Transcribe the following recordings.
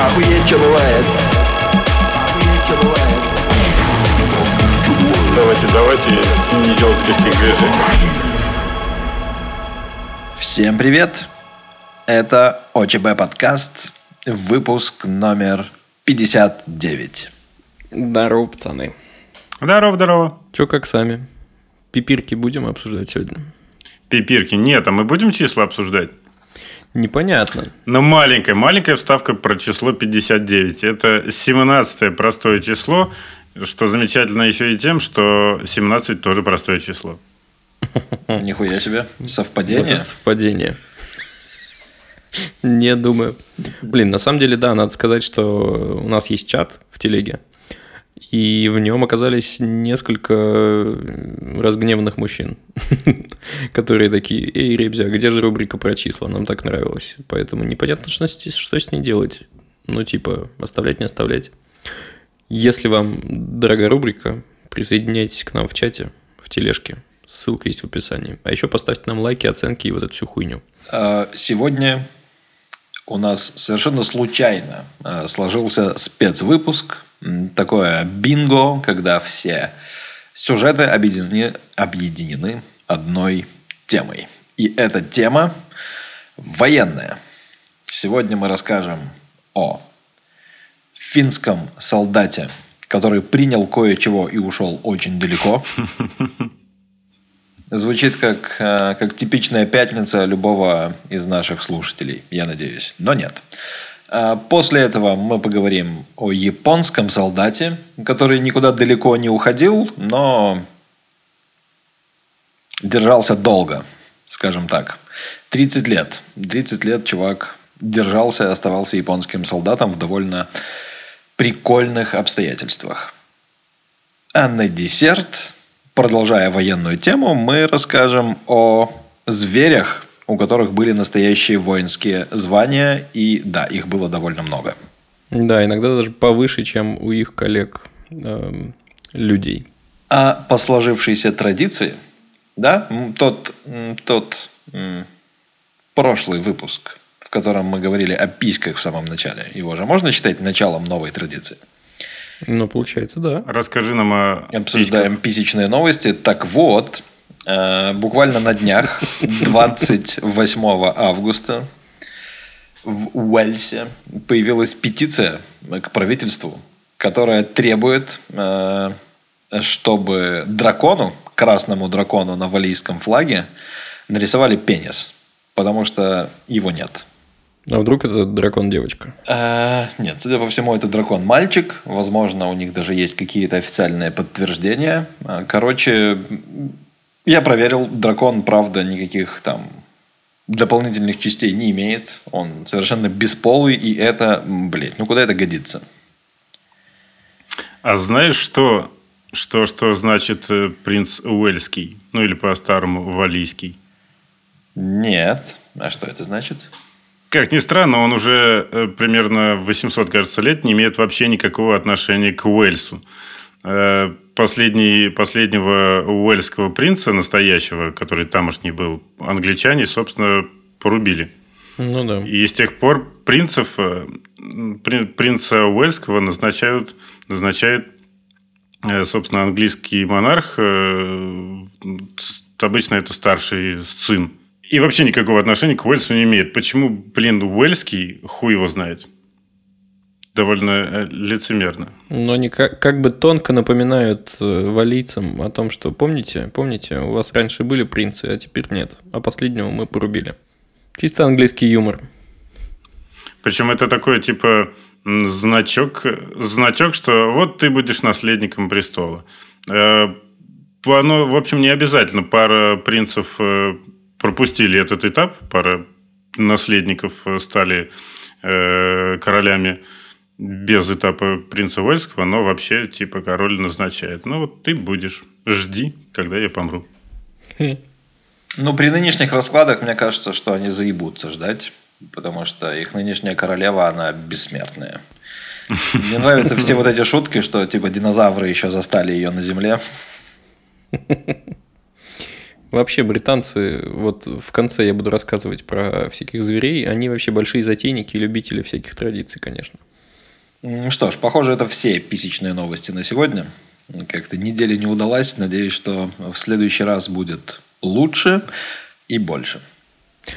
Охуеть, что бывает. Охуеть, что бывает. Давайте, давайте не делать лишних движений. Всем привет! Это ОЧБ подкаст, выпуск номер 59. Здорово, пацаны. Здорово, здорово. Че как сами? Пипирки будем обсуждать сегодня? Пипирки. Нет, а мы будем числа обсуждать? Непонятно. Но маленькая, маленькая вставка про число 59. Это 17 простое число, что замечательно еще и тем, что 17 тоже простое число. Нихуя себе. Вот Совпадение. это совпадение. Не думаю. Блин, на самом деле, да, надо сказать, что у нас есть чат в телеге. И в нем оказались несколько разгневанных мужчин, которые такие, эй, ребзя, где же рубрика про числа? Нам так нравилось. Поэтому непонятно, что с, что с ней делать. Ну, типа, оставлять, не оставлять. Если вам дорогая рубрика, присоединяйтесь к нам в чате, в тележке. Ссылка есть в описании. А еще поставьте нам лайки, оценки и вот эту всю хуйню. А, Сегодня у нас совершенно случайно а, сложился спецвыпуск. Такое бинго, когда все сюжеты объединены, объединены одной темой. И эта тема военная. Сегодня мы расскажем о финском солдате, который принял кое-чего и ушел очень далеко. Звучит как, э, как типичная пятница любого из наших слушателей, я надеюсь. Но нет. А После этого мы поговорим о японском солдате, который никуда далеко не уходил, но держался долго, скажем так. 30 лет. 30 лет чувак держался и оставался японским солдатом в довольно прикольных обстоятельствах. А на десерт, продолжая военную тему, мы расскажем о зверях, у которых были настоящие воинские звания. И да, их было довольно много. Да, иногда даже повыше, чем у их коллег эм, людей. А по сложившейся традиции, да, тот, тот м, прошлый выпуск, в котором мы говорили о письках в самом начале, его же можно считать началом новой традиции? Ну, получается, да. Расскажи нам о Обсуждаем писечные новости. Так вот, э, буквально на днях, 28 августа, в Уэльсе появилась петиция к правительству, которая требует, э, чтобы дракону, красному дракону на валийском флаге, нарисовали пенис, потому что его нет. А вдруг это дракон-девочка? Э, Нет, судя по всему, это дракон мальчик. Возможно, у них даже есть какие-то официальные подтверждения. Э, Короче, я проверил, дракон, правда, никаких там дополнительных частей не имеет. Он совершенно бесполый, и это, блядь, ну куда это годится? А знаешь, что, что, что значит э, принц Уэльский? Ну, или по-старому валийский? Нет. А что это значит? Как ни странно, он уже э, примерно 800, кажется, лет не имеет вообще никакого отношения к Уэльсу. Последний, последнего уэльского принца, настоящего, который тамошний был, англичане, собственно, порубили. Ну да. И с тех пор принцев, э, при- принца Уэльского назначают, назначает, э, собственно, английский монарх. э, Обычно это старший сын. И вообще никакого отношения к Уэльсу не имеет. Почему, блин, Уэльский, хуй его знает. Довольно э, лицемерно. Но они как, как бы тонко напоминают э, валийцам о том, что помните, помните, у вас раньше были принцы, а теперь нет. А последнего мы порубили. Чисто английский юмор. Причем это такой, типа, значок, значок, что вот ты будешь наследником престола. Э, Оно, в общем, не обязательно. Пара принцев пропустили этот этап, пара наследников стали королями без этапа принца Уэльского, но вообще, типа, король назначает. Ну, вот ты будешь. Жди, когда я помру. Ну, при нынешних раскладах, мне кажется, что они заебутся ждать, потому что их нынешняя королева, она бессмертная. Мне нравятся все вот эти шутки, что типа динозавры еще застали ее на земле. Вообще британцы, вот в конце я буду рассказывать про всяких зверей, они вообще большие затейники и любители всяких традиций, конечно. Что ж, похоже, это все писечные новости на сегодня. Как-то неделя не удалась. Надеюсь, что в следующий раз будет лучше и больше.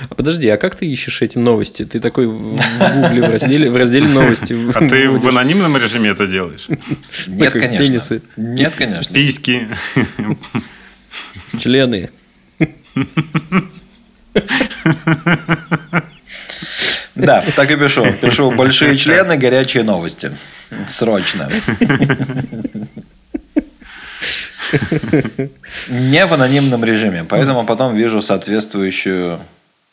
А подожди, а как ты ищешь эти новости? Ты такой в гугле в разделе, в разделе новости. А ты в анонимном режиме это делаешь? Нет, конечно. Нет, конечно. Письки. члены. Да, так и пишу. Пишу большие члены, горячие новости. Срочно. Не в анонимном режиме, поэтому потом вижу соответствующую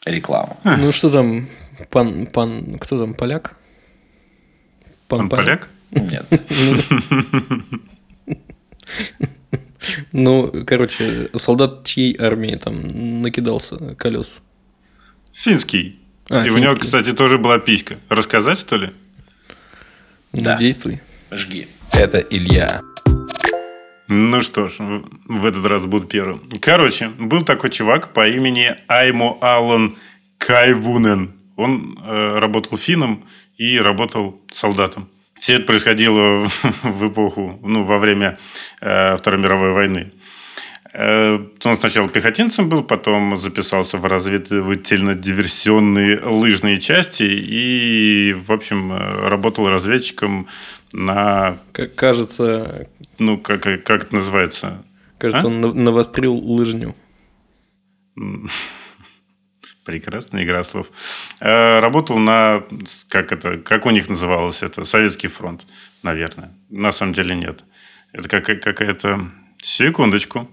рекламу. Ну что там, пан, пан, кто там, поляк? Он поляк? Нет. Ну, короче, солдат чьей армии там накидался колес? Финский. А, И у него, финский. кстати, тоже была писька. Рассказать, что ли? Ну, Да. действуй. Жги. Это Илья. Ну что ж, в- в этот раз буду первым. Короче, был такой чувак по имени Аймо Аллан Кайвунен. Он э, работал финном и работал солдатом. Все это происходило в эпоху, ну, во время э, Второй мировой войны. Э, Он сначала пехотинцем был, потом записался в разведывательно-диверсионные лыжные части и, в общем, э, работал разведчиком на, Как кажется, ну, как, как это называется? кажется, А? он нав- навострил лыжню. Прекрасная игра слов. Э, Работал на, как это, как у них называлось это, Советский фронт, наверное. На самом деле нет. Это какая- какая-то... Секундочку.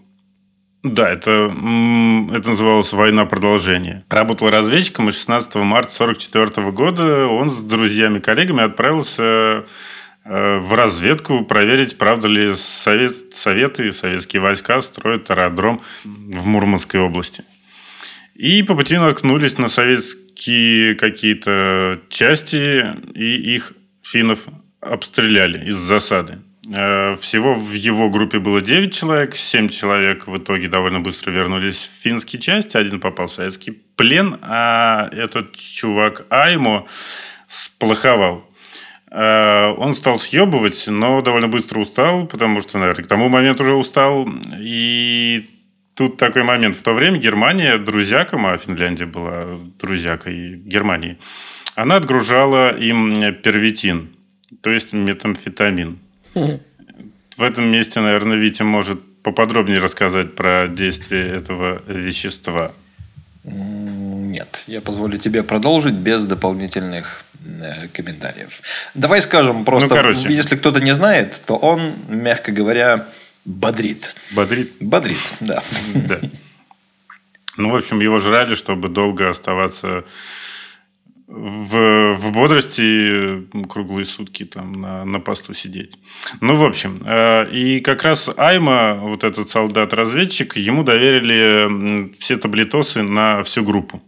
Да, это, это называлось «Война продолжения». Работал разведчиком, и 16 марта 1944 года он с друзьями-коллегами отправился э, в разведку проверить, правда ли совет, Советы, советские войска строят аэродром в Мурманской области. И по пути наткнулись на советские какие-то части, и их финнов обстреляли из засады. Э, Всего в его группе было 9 человек, 7 человек в итоге довольно быстро вернулись в финские части, один попал в советский плен, а этот чувак Аймо сплоховал. Э, Он стал съебывать, но довольно быстро устал, потому что, наверное, к тому моменту уже устал. И тут такой момент. В то время Германия друзьякам, а Финляндия была друзьякой Германии, она отгружала им первитин, то есть метамфетамин. В этом месте, наверное, Витя может поподробнее рассказать про действие этого вещества. Нет, я позволю тебе продолжить без дополнительных э, комментариев. Давай скажем просто, Ну, короче. если кто-то не знает, то он, мягко говоря, бодрит. Бодрит? Бодрит, да. Да. Ну, в общем, его жрали, чтобы долго оставаться в, в бодрости круглые сутки там на, на посту сидеть. Ну, в общем, э, и как раз Айма, вот этот солдат-разведчик, ему доверили все таблетосы на всю группу.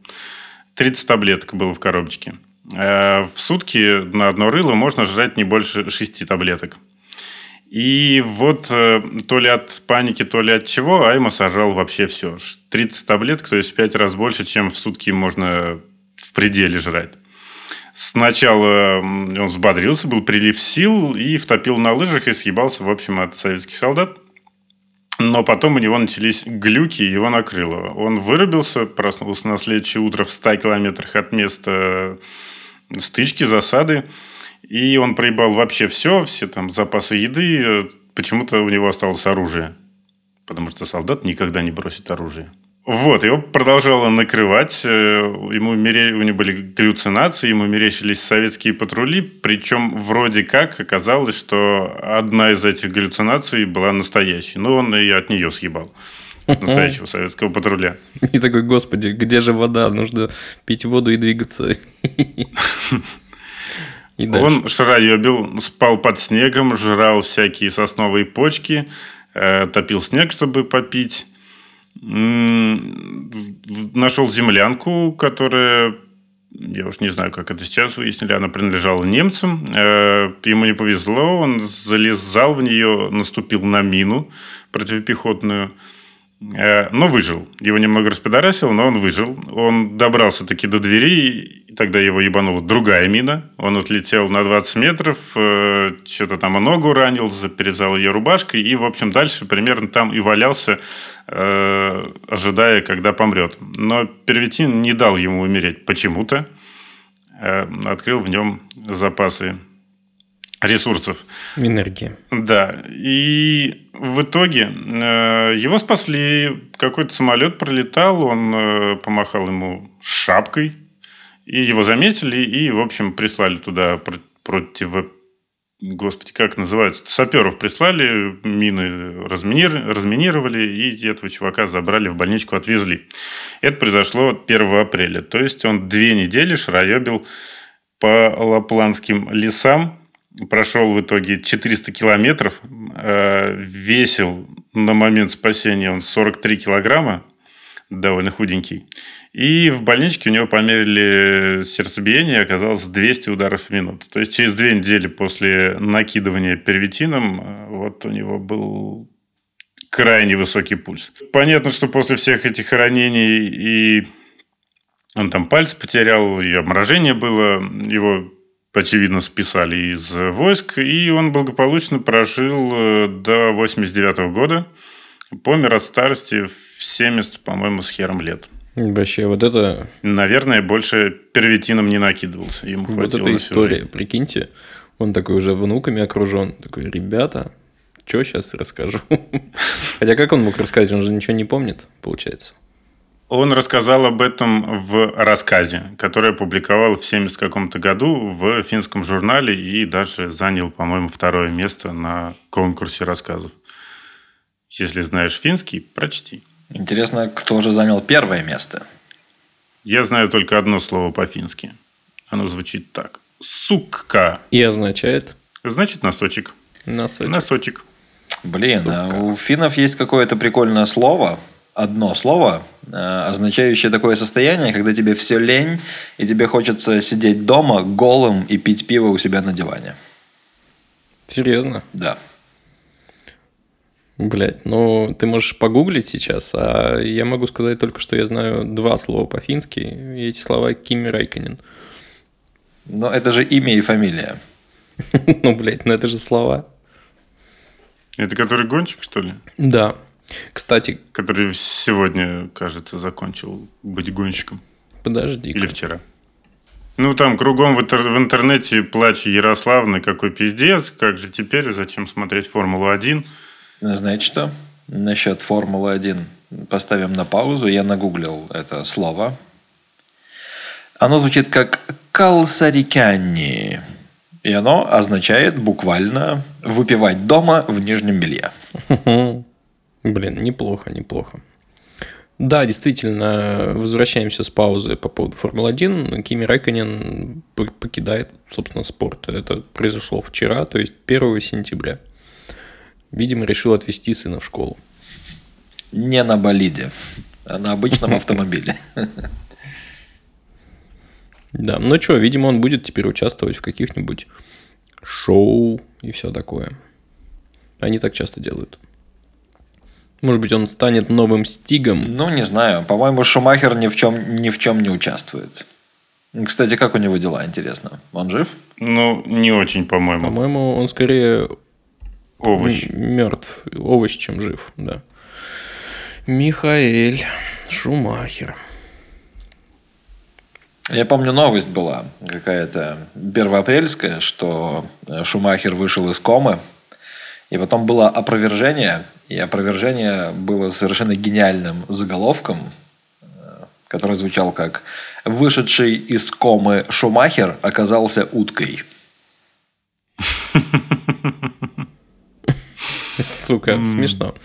30 таблеток было в коробочке. Э, В сутки на одно рыло можно жрать не больше 6 таблеток. И вот э, то ли от паники, то ли от чего, Айма сожрал вообще все. 30 таблеток, то есть в 5 раз больше, чем в сутки можно в пределе жрать. Сначала он взбодрился, был прилив сил и втопил на лыжах и съебался, в общем, от советских солдат. Но потом у него начались глюки, и его накрыло. Он вырубился, проснулся на следующее утро в 100 километрах от места стычки, засады. И он проебал вообще все, все там запасы еды. Почему-то у него осталось оружие. Потому что солдат никогда не бросит оружие. Вот, его продолжало накрывать. э, Ему мере... У него были галлюцинации, ему мерещились советские патрули. Причем вроде как оказалось, что одна из этих галлюцинаций была настоящей. Но он и от нее съебал. От настоящего советского патруля. И такой, господи, где же вода? Нужно пить воду и двигаться. И. Он шароебил, спал под снегом, жрал всякие сосновые почки, э, топил снег, чтобы попить. Нашел землянку, которая, я уж не знаю, как это сейчас выяснили, она принадлежала немцам. Э, Ему не повезло, он залезал в нее, наступил на мину противопехотную. Э, Но выжил. Его немного распидорасил, но он выжил. Он добрался таки до двери, тогда его ебанула другая мина. Он отлетел на 20 метров, э, что-то там ногу ранил, перевязал ее рубашкой. И, в общем, дальше примерно там и валялся, э, ожидая, когда помрет. Но Первитин не дал ему умереть почему-то. Э, открыл в нем запасы ресурсов. Энергии. Да. И в итоге э, его спасли. Какой-то самолет пролетал, он э, помахал ему шапкой. И его заметили, и, в общем, прислали туда против... Господи, как называются? Саперов прислали, мины разминир... разминировали, и этого чувака забрали в больничку, отвезли. Это произошло 1 апреля. То есть, он две недели шароебил по лапландским лесам, прошел в итоге 400 километров, э, весил на момент спасения он 43 килограмма, довольно худенький. И в больничке у него померили сердцебиение, оказалось 200 ударов в минуту. То есть через две недели после накидывания первитином э, вот у него был крайне высокий пульс. Понятно, что после всех этих ранений и он там пальцы потерял, и обморожение было, его очевидно, списали из войск, и он благополучно прожил э, до 89 года. Помер от старости в 70, по-моему, с хером лет. Вообще, вот это... Наверное, больше первитином не накидывался. Ему вот эта история, жизнь. прикиньте. Он такой уже внуками окружен. Такой, ребята, что сейчас расскажу? Хотя как он мог рассказать? Он же ничего не помнит, получается. Он рассказал об этом в рассказе, который опубликовал в 70 каком-то году в финском журнале и даже занял, по-моему, второе место на конкурсе рассказов. Если знаешь финский, прочти. Интересно, кто же занял первое место? Я знаю только одно слово по-фински. Оно звучит так. Сукка. И означает? Значит, носочек. Носочек. Носочек. Блин, а у финнов есть какое-то прикольное слово, одно слово, э, означающее такое состояние, когда тебе все лень, и тебе хочется сидеть дома голым и пить пиво у себя на диване. Серьезно? Да. Блять, ну ты можешь погуглить сейчас, а я могу сказать только, что я знаю два слова по-фински, и эти слова Кими Райконен. Но это же имя и фамилия. Ну, блядь, ну это же слова. Это который гонщик, что ли? Да. Кстати... Который сегодня, кажется, закончил быть гонщиком. Подожди. Или вчера. Ну, там кругом в, интер- в интернете плач Ярославны, какой пиздец, как же теперь, зачем смотреть Формулу-1? Знаете что? Насчет Формулы-1 поставим на паузу. Я нагуглил это слово. Оно звучит как «калсарикянни». И оно означает буквально «выпивать дома в нижнем белье». Блин, неплохо, неплохо. Да, действительно, возвращаемся с паузы по поводу Формулы-1. Кими Рэконен покидает, собственно, спорт. Это произошло вчера, то есть 1 сентября. Видимо, решил отвезти сына в школу. Не на болиде, а на обычном автомобиле. Да, ну что, видимо, он будет теперь участвовать в каких-нибудь шоу и все такое. Они так часто делают. Может быть, он станет новым стигом? Ну, не знаю. По-моему, Шумахер ни в чем, ни в чем не участвует. Кстати, как у него дела, интересно? Он жив? Ну, не очень, по-моему. По-моему, он скорее овощ. Мертв. Овощ, чем жив, да. Михаэль Шумахер. Я помню, новость была какая-то первоапрельская, что Шумахер вышел из комы и потом было опровержение, и опровержение было совершенно гениальным заголовком, э, который звучал как «Вышедший из комы Шумахер оказался уткой». Сука, смешно.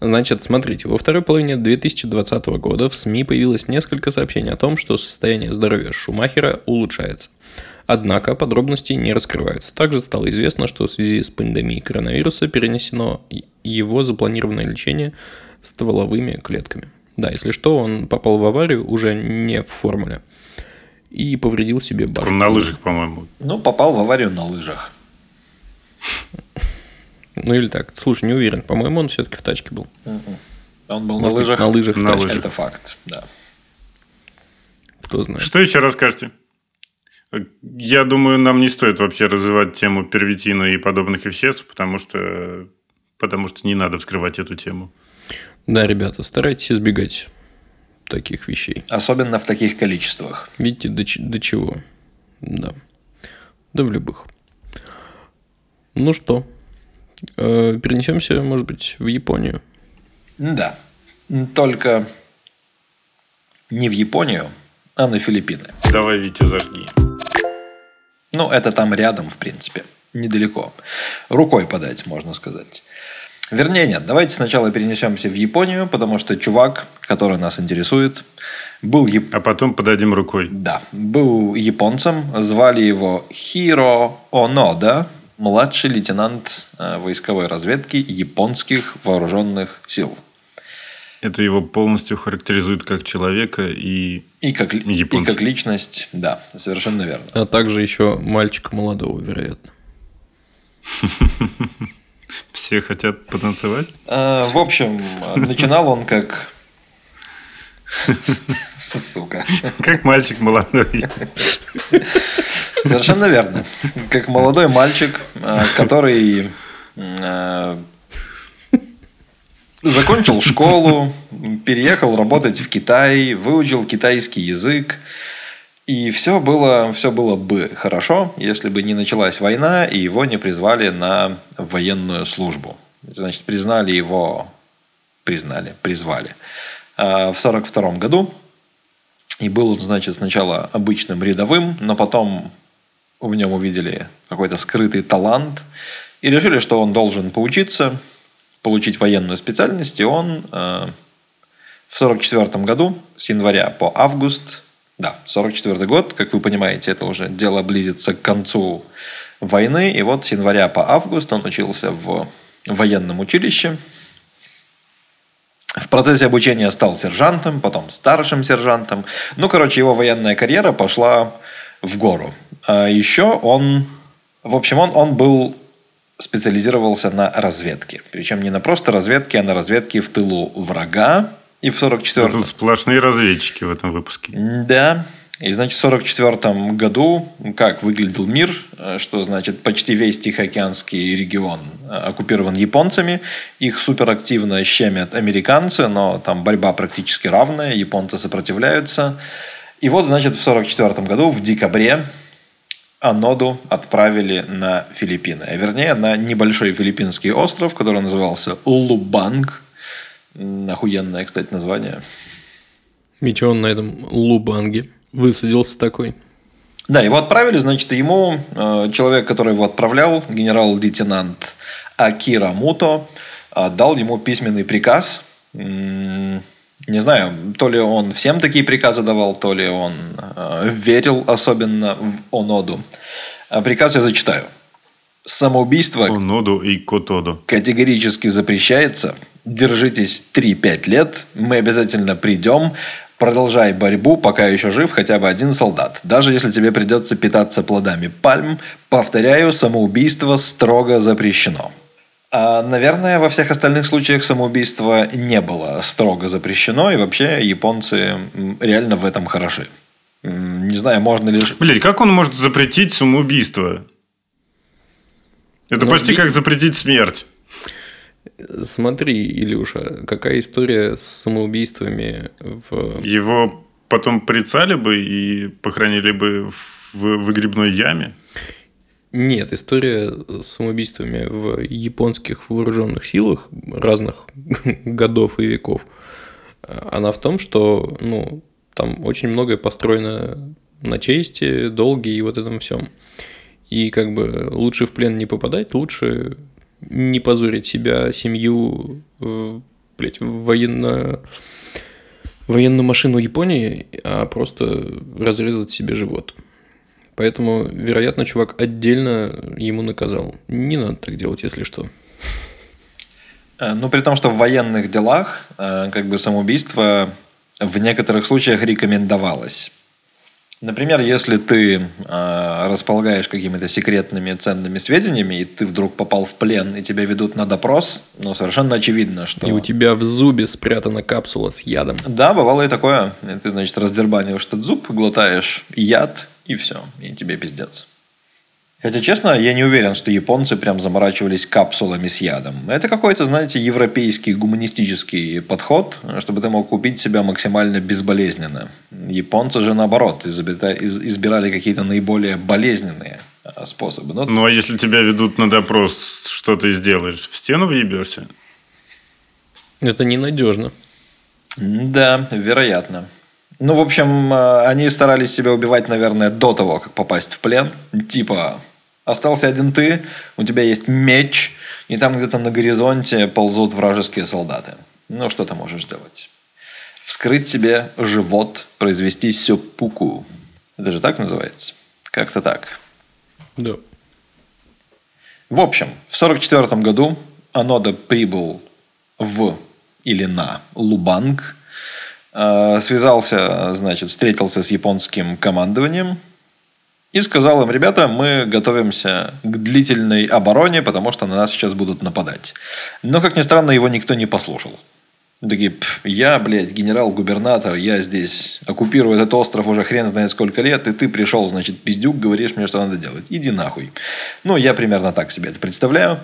Значит, смотрите, во второй половине 2020 года в СМИ появилось несколько сообщений о том, что состояние здоровья Шумахера улучшается. Однако подробностей не раскрываются. Также стало известно, что в связи с пандемией коронавируса перенесено его запланированное лечение стволовыми клетками. Да, если что, он попал в аварию уже не в формуле и повредил себе башню. На лыжах, по-моему. Ну, попал в аварию на лыжах. Ну или так. Слушай, не уверен. По-моему, он все-таки в тачке был. Он был Может на лыжах. На лыжах на в тачке. Это факт, да. Кто знает. Что еще расскажете? Я думаю, нам не стоит вообще развивать тему первитина и подобных веществ, потому что, потому что не надо вскрывать эту тему. Да, ребята, старайтесь избегать таких вещей. Особенно в таких количествах. Видите, до, до чего? Да. Да в любых. Ну что, э, перенесемся, может быть, в Японию. Да. Только не в Японию, а на Филиппины. Давай, Витя, зажги. Ну, это там рядом, в принципе. Недалеко. Рукой подать, можно сказать. Вернее, нет. Давайте сначала перенесемся в Японию, потому что чувак, который нас интересует, был яп... А потом подадим рукой. Да, был японцем, звали его Хиро Онода, младший лейтенант э, войсковой разведки японских вооруженных сил. Это его полностью характеризует как человека и... И как, ли- и Японца. как личность, да, совершенно верно. А также еще мальчика молодого, вероятно. Все хотят потанцевать? Э, В общем, начинал он как... Сука. Как мальчик молодой. Совершенно верно. Как молодой мальчик, э, который э, закончил школу, переехал работать в Китай, выучил китайский язык. И все было, все было бы хорошо, если бы не началась война, и его не призвали на военную службу. Значит, признали его, признали, призвали в 42 году. И был значит, сначала обычным рядовым, но потом в нем увидели какой-то скрытый талант и решили, что он должен поучиться, получить военную специальность, и он э, в 44 году с января по август, да, 44 год, как вы понимаете, это уже дело близится к концу войны, и вот с января по август он учился в военном училище, в процессе обучения стал сержантом, потом старшим сержантом. Ну, короче, его военная карьера пошла в гору. А еще он, в общем, он, он был специализировался на разведке. Причем не на просто разведке, а на разведке в тылу врага. И в 44 Тут сплошные разведчики в этом выпуске. да. И, значит, в 1944 году как выглядел мир, э, что, значит, почти весь Тихоокеанский регион э, оккупирован японцами. Их суперактивно щемят американцы, но там борьба практически равная, японцы сопротивляются. И вот, значит, в 1944 году, в декабре, Аноду отправили на Филиппины. А Вернее, на небольшой филиппинский остров, который назывался Лубанг. Охуенное, кстати, название. Ведь он на этом лубанге высадился такой. Да, его отправили, значит, ему э, человек, который его отправлял, генерал-лейтенант Акира Муто, э, дал ему письменный приказ. Не знаю, то ли он всем такие приказы давал, то ли он э, верил особенно в Оноду. А Приказ я зачитаю. Самоубийство Оноду и Котоду. категорически запрещается. Держитесь 3-5 лет. Мы обязательно придем. Продолжай борьбу, пока еще жив хотя бы один солдат. Даже если тебе придется питаться плодами пальм, повторяю, самоубийство строго запрещено. А, наверное, во всех остальных случаях самоубийство не было строго запрещено, и вообще японцы реально в этом хороши. Не знаю, можно ли... Блин, как он может запретить самоубийство? Это Ну, почти ви- как запретить смерть. Смотри, Илюша, какая история с самоубийствами в... Его потом прицали бы и похоронили бы в выгребной яме. Нет, история с самоубийствами в японских вооруженных силах разных годов и веков, она в том, что ну, там очень многое построено на чести, долге и вот этом всем. И как бы лучше в плен не попадать, лучше не позорить себя, семью, э, блядь, военно... военную машину Японии, а просто разрезать себе живот. Поэтому, вероятно, чувак отдельно ему наказал. Не надо так делать, если что. Э, Ну, при том, что в военных делах э, как бы самоубийство в некоторых случаях рекомендовалось. Например, если ты э, располагаешь какими-то секретными ценными сведениями, и ты вдруг попал в плен, и тебя ведут на допрос, ну, совершенно очевидно, что... И у тебя в зубе спрятана капсула с ядом. Да, бывало и такое. И Ты, значит, раздербаниваешь этот зуб, глотаешь яд, И все. И тебе пиздец. Хотя, честно, я не уверен, что японцы прям заморачивались капсулами с ядом. Это какой-то, знаете, европейский гуманистический подход, чтобы ты мог купить себя максимально безболезненно. Японцы же, наоборот, избирали какие-то наиболее болезненные а, способы. Ну, Ну, а если тебя ведут на допрос, что ты сделаешь? В стену въебешься? Это ненадежно. Да, вероятно. Ну, в общем, э, они старались себя убивать, наверное, до того, как попасть в плен. Типа, остался один ты, у тебя есть меч, и там где-то на горизонте ползут вражеские солдаты. Ну, что ты можешь сделать? Вскрыть себе живот, произвести сёппуку. Это же так называется? Как-то так. Да. В общем, в 1944 году Анода прибыл в или на Лубанг, связался, значит, встретился с японским командованием и сказал им, ребята, мы готовимся к длительной обороне, потому что на нас сейчас будут нападать. Но, как ни странно, его никто не послушал. Такие, «Пф, я, блядь, генерал-губернатор, я здесь оккупирую этот остров уже хрен знает сколько лет, и ты пришел, значит, пиздюк, говоришь мне, что надо делать. Иди нахуй. Ну, я примерно так себе это представляю.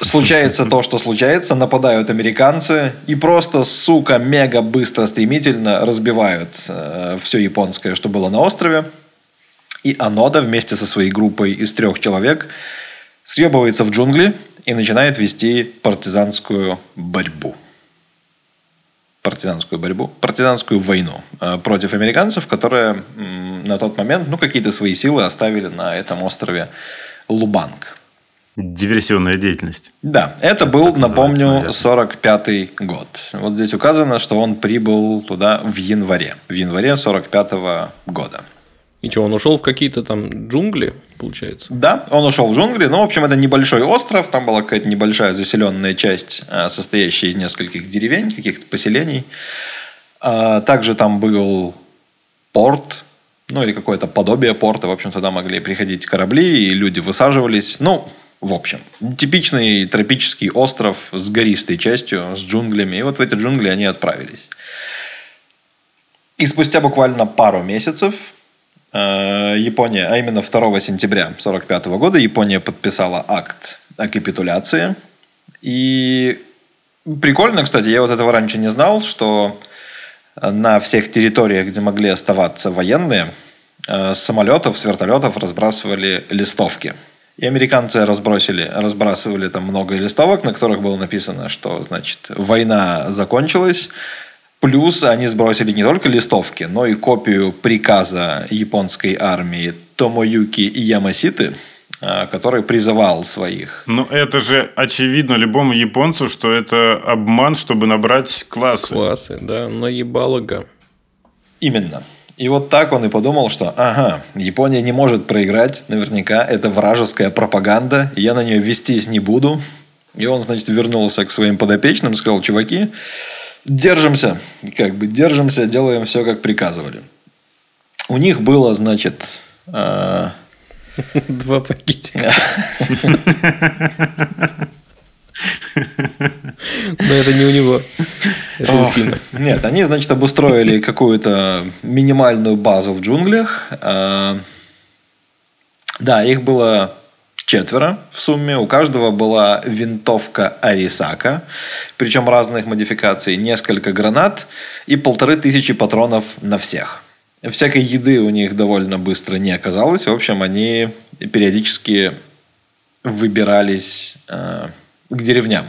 Случается то, что случается, нападают американцы и просто, сука, мега быстро, стремительно разбивают э, все японское, что было на острове. И Анода вместе со своей группой из трех человек съебывается в джунгли и начинает вести партизанскую борьбу партизанскую борьбу, партизанскую войну э, против американцев, которые на тот момент ну, какие-то свои силы оставили на этом острове Лубанг. Диверсионная деятельность. Да, это был, Так напомню, наверное. 45 год. Вот здесь указано, что он прибыл туда в январе. В январе 45 года. И что, он ушел в какие-то там джунгли, получается? Да, он ушел в джунгли. Ну, в общем, это небольшой остров. Там была какая-то небольшая заселенная часть, э, состоящая из нескольких деревень, каких-то поселений. А, Также там был порт, ну, или какое-то подобие порта. В общем, туда могли приходить корабли, и люди высаживались. Ну, в общем, типичный тропический остров с гористой частью, с джунглями. И вот в эти джунгли они отправились. И спустя буквально пару месяцев Япония, а именно 2 сентября 1945 года, Япония подписала акт о капитуляции. И прикольно, кстати, я вот этого раньше не знал, что на всех территориях, где могли оставаться военные, э, с самолетов, с вертолетов разбрасывали листовки. И американцы разбросили, разбрасывали там много листовок, на которых было написано, что, значит, война закончилась, Плюс они сбросили не только листовки, но и копию приказа японской армии Томоюки Ямаситы, а, который призывал своих. Ну, это же очевидно любому японцу, что это обман, чтобы набрать классы. Классы, да, наебалога. Именно. И вот так он и подумал, что, ага, Япония не может проиграть, наверняка это вражеская пропаганда, я на нее вестись не буду. И он, значит, вернулся к своим подопечным, сказал, чуваки, держимся, как бы держимся, делаем все, как приказывали. У них было, значит, э, Два пакетика. Но это не у него. Это у Фина. Нет, они, значит, обустроили какую-то минимальную базу в джунглях. А, Да, их было четверо в сумме. У каждого была винтовка Арисака, причем разных модификаций, несколько гранат и полторы тысячи патронов на всех. Всякой еды у них довольно быстро не оказалось. В общем, они периодически выбирались э, к деревням.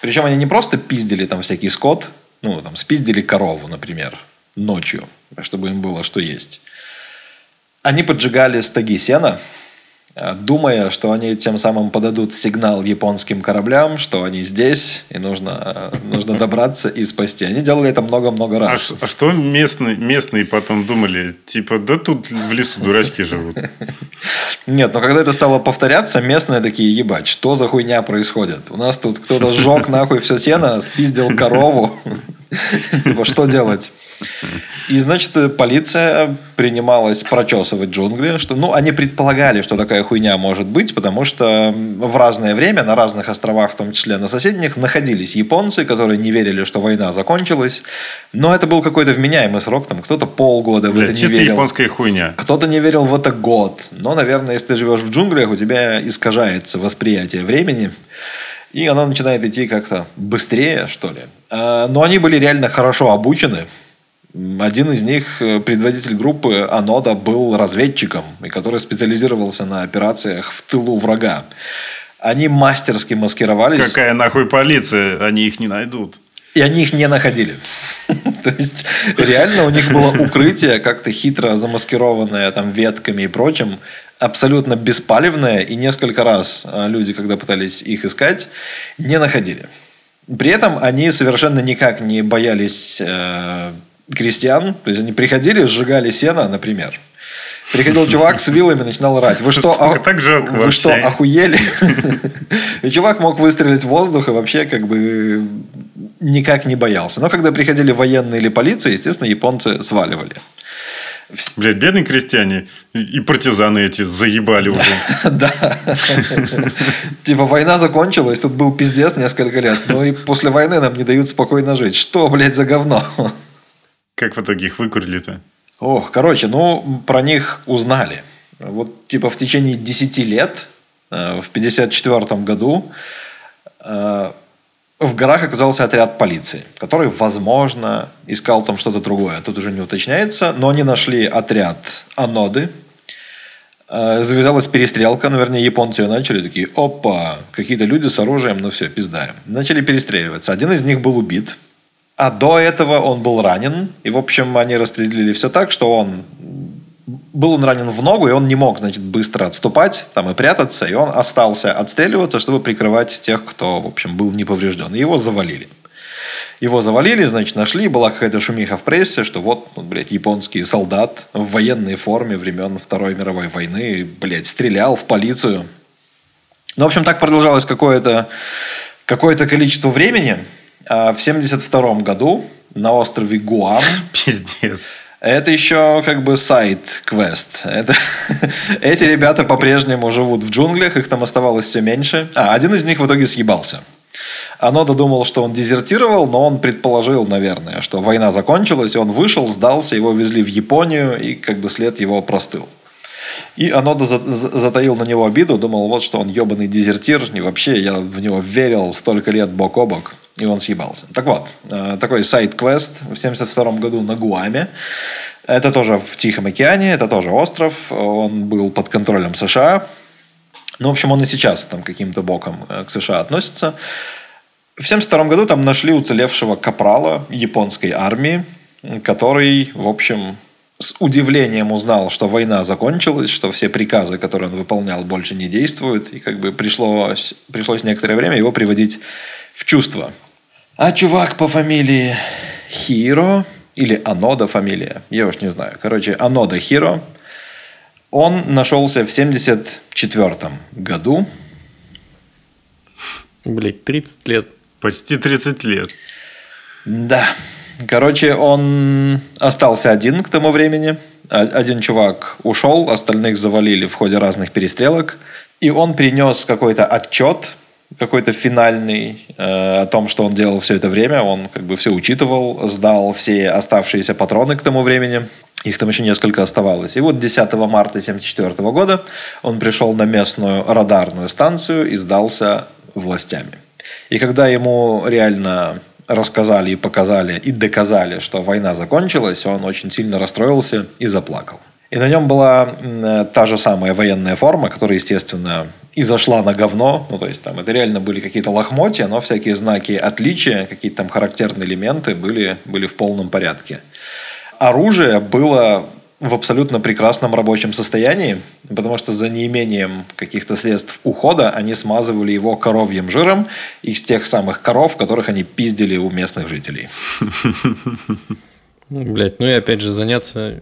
Причем они не просто пиздили там всякий скот, ну, там, спиздили корову, например, ночью, чтобы им было что есть. Они поджигали стаги сена, думая, что они тем самым подадут сигнал японским кораблям, что они здесь, и нужно, э, нужно добраться и спасти. Они делали это много-много А, раз. ш- а что местные, местные потом думали? Типа, да тут в лесу дурачки живут. Нет, но когда это стало повторяться, местные такие, ебать, что за хуйня происходит? У нас тут кто-то сжег нахуй все сено, спиздил корову. Типа, что делать? И, значит, полиция принималась прочесывать джунгли, что, ну, они предполагали, что такая хуйня может быть, потому что в разное время на разных островах, в том числе на соседних, находились японцы, которые не верили, что война закончилась. Но это был какой-то вменяемый срок, там кто-то полгода в это не верил. японская хуйня. Кто-то не верил в это год. Но, наверное, если ты живешь в джунглях, у тебя искажается восприятие времени. И оно начинает идти как-то быстрее, что ли. А, Но они были реально хорошо обучены. Один из них, э, предводитель группы Анода, был разведчиком, и который специализировался на операциях в тылу врага. Они мастерски маскировались. Какая нахуй полиция? Они их не найдут. И они их не находили. То есть, реально у них было укрытие, как-то хитро замаскированное там ветками и прочим, абсолютно беспалевное, и несколько раз а, люди, когда пытались их искать, не находили. При этом они совершенно никак не боялись э, крестьян. То есть, они приходили, сжигали сено, например. Приходил чувак с вилами, начинал орать. Вы что, а- так жалко вы вообще. что, охуели? И чувак мог выстрелить в воздух и вообще как бы никак не боялся. Но когда приходили военные или полиция, естественно, японцы сваливали. Блядь, бедные крестьяне и партизаны эти заебали уже. Да. Типа война закончилась, тут был пиздец несколько лет. Ну и после войны нам не дают спокойно жить. Что, блядь, за говно? Как в итоге их выкурили-то? Ох, короче, ну, про них узнали. Вот, типа, в течение 10 лет, э, в 54 году, э, в горах оказался отряд полиции, который, возможно, искал там что-то другое. Тут уже не уточняется. Но они нашли отряд Аноды. Э, Завязалась перестрелка, ну, вернее, японцы ее начали, такие, опа, какие-то люди с оружием, ну все, пиздаем. Начали перестреливаться. Один из них был убит, а до этого он был ранен. И, в общем, они распределили все так, что он был он ранен в ногу, и он не мог, значит, быстро отступать там и прятаться, и он остался отстреливаться, чтобы прикрывать тех, кто, в общем, был не поврежден. И его завалили. Его завалили, значит, нашли, была какая-то шумиха в прессе, что вот, ну, блядь, японский солдат в военной форме времен Второй мировой войны, блядь, стрелял в полицию. Ну, в общем, так продолжалось какое-то какое количество времени. А в 72 году на острове Гуам Пиздец. это еще как бы сайт-квест. Это... Эти ребята по-прежнему живут в джунглях, их там оставалось все меньше. А, один из них в итоге съебался. Анода думал, что он дезертировал, но он предположил, наверное, что война закончилась, он вышел, сдался, его везли в Японию, и как бы след его простыл. И Анода за- за- затаил на него обиду, думал, вот что он ебаный дезертир, и вообще я в него верил столько лет бок о бок, и он съебался. Так вот, э, такой сайт-квест в 72 году на Гуаме. Это тоже в Тихом океане, это тоже остров, он был под контролем США. Ну, в общем, он и сейчас там каким-то боком э, к США относится. В 72 году там нашли уцелевшего капрала японской армии, который, в общем, с удивлением узнал, что война закончилась, что все приказы, которые он выполнял, больше не действуют, и как бы пришлось, пришлось некоторое время его приводить в чувство. А чувак по фамилии Хиро, или Анода фамилия, я уж не знаю, короче, Анода Хиро, он нашелся в 74 году, Блять, 30 лет. Почти 30 лет. Да. Короче, он остался один к тому времени. А- Один чувак ушел, остальных завалили в ходе разных перестрелок. И он принес какой-то отчет, какой-то финальный, э, о том, что он делал все это время. Он как бы все учитывал, сдал все оставшиеся патроны к тому времени. Их там еще несколько оставалось. И вот 10 марта 1974 года он пришел на местную радарную станцию и сдался властями. И когда ему реально рассказали и показали и доказали, что война закончилась, он очень сильно расстроился и заплакал. И на нем была э, та же самая военная форма, которая, естественно, и зашла на говно. Ну, то есть, там это реально были какие-то лохмотья, но всякие знаки отличия, какие-то там характерные элементы были, были в полном порядке. Оружие было в абсолютно прекрасном рабочем состоянии, потому что за неимением каких-то средств ухода они смазывали его коровьим жиром из тех самых коров, которых они пиздили у местных жителей. Ну, блядь, ну и опять же заняться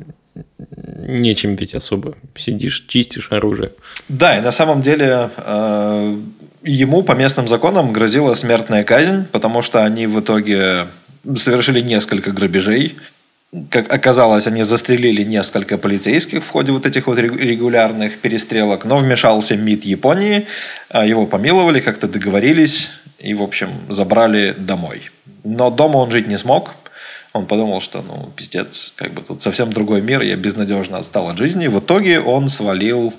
нечем ведь особо. Сидишь, чистишь оружие. Да, и на самом деле э, ему по местным законам грозила смертная казнь, потому что они в итоге совершили несколько грабежей. как оказалось, они застрелили несколько полицейских в ходе вот этих вот регулярных перестрелок, но вмешался МИД Японии, а, его помиловали, как-то договорились и, в общем, забрали домой. Но дома он жить не смог, он подумал, что, ну, пиздец, как бы тут совсем другой мир, я безнадежно отстал от жизни. В итоге он свалил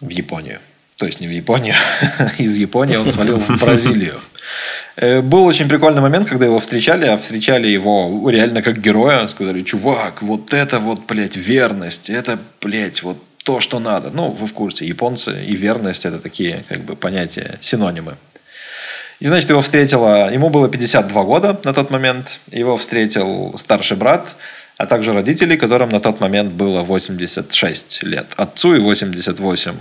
в Японию. То есть не в Японию, из Японии он свалил в Бразилию. Э, был очень прикольный момент, когда его встречали, а встречали его реально как героя. Сказали, чувак, вот это вот, блядь, верность, это, блядь, вот то, что надо. Ну, вы в курсе, японцы и верность – это такие как бы понятия, синонимы. И, значит, его встретила... Ему было 52 года на тот момент. Его встретил старший брат, а также родители, которым на тот момент было 86 лет. Отцу и 88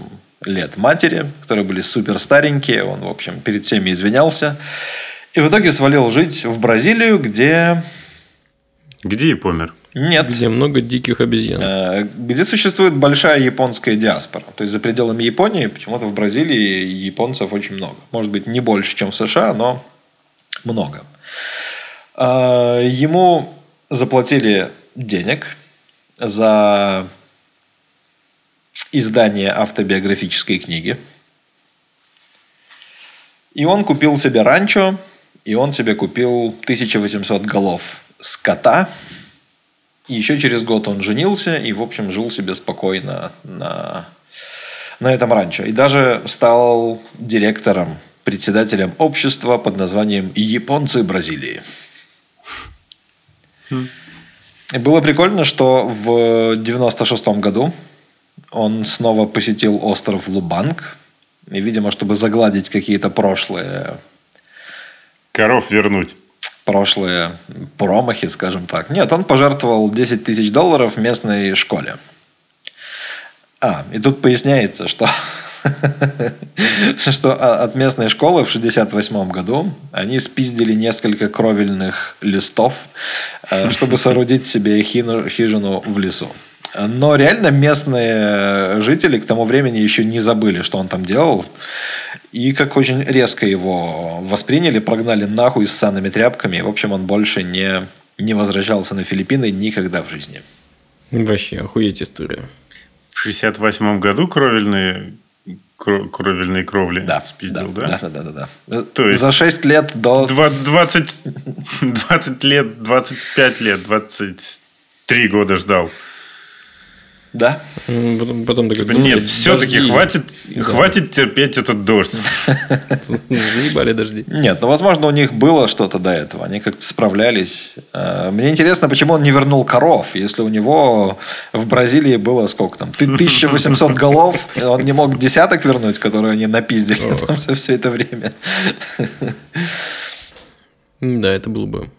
лет матери, которые были супер старенькие. Он, в общем, перед всеми извинялся. И в итоге свалил жить в Бразилию, где... Где и помер. Нет. Где много диких обезьян. Э, где существует большая японская диаспора. То есть за пределами Японии почему-то в Бразилии японцев очень много. Может быть, не больше, чем в США, но много. Э, ему заплатили денег за издание автобиографической книги. И он купил себе ранчо, и он себе купил 1800 голов скота. И еще через год он женился и, в общем, жил себе спокойно на, на этом ранчо. И даже стал директором, председателем общества под названием «Японцы Бразилии». Хм. И было прикольно, что в 96 году он снова посетил остров Лубанг. И, видимо, чтобы загладить какие-то прошлые... Коров вернуть. Прошлые промахи, скажем так. Нет, он пожертвовал 10 тысяч долларов местной школе. А, и тут поясняется, что, что от местной школы в 68 году они спиздили несколько кровельных листов, э, чтобы соорудить себе хижину в лесу. Но реально местные жители к тому времени еще не забыли, что он там делал. И как очень резко его восприняли, прогнали нахуй с санными тряпками. В общем, он больше не, не возвращался на Филиппины никогда в жизни. Вообще, охуеть история. В 68 году кровельные кровельные кровли да, спиздил, да? Да, да, да, да. да. То есть За 6 лет до... 20, 20 лет, 25 лет, 23 года ждал. Да. Потом, потом такой, типа, нет, все-таки хватит, да. хватит терпеть этот дождь. Заебали дожди. Нет, ну, возможно, у них было что-то до этого. Они как-то справлялись. Э, мне интересно, почему он не вернул коров, если у него в Бразилии было сколько там? 1800 голов, он не мог десяток вернуть, которые они напиздили там за все это время. Да, это было бы,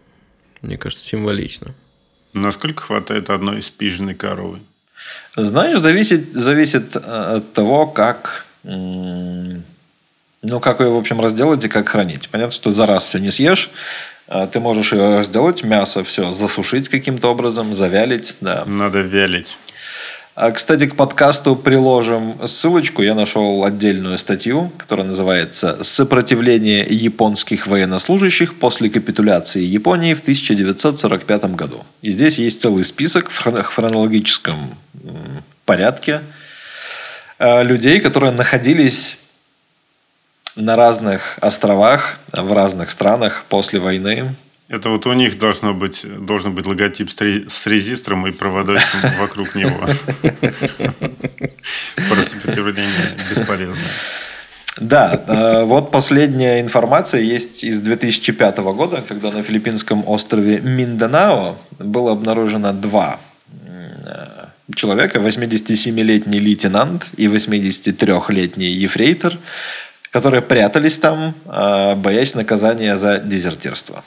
мне кажется, символично. Насколько хватает одной спиженной коровы? Знаешь, зависит, зависит э, от того, как, ну, как ее, в общем, разделать и как хранить. Понятно, что за раз все не съешь. А ты можешь ее разделать, мясо все засушить каким-то образом, завялить. Да. Надо вялить. А, кстати, к подкасту приложим ссылочку. Я нашел отдельную статью, которая называется «Сопротивление японских военнослужащих после капитуляции Японии в 1945 году». И здесь есть целый список в хронологическом порядке а, людей, которые находились на разных островах в разных странах после войны это вот у них должно быть, должен быть логотип с резистором и проводочком вокруг него. Просто сопротивление бесполезно. Да, э, вот последняя информация есть из 2005 года, когда на филиппинском острове Минданао было обнаружено два э, человека, 87-летний лейтенант и 83-летний ефрейтор, которые прятались там, э, боясь наказания за дезертирство.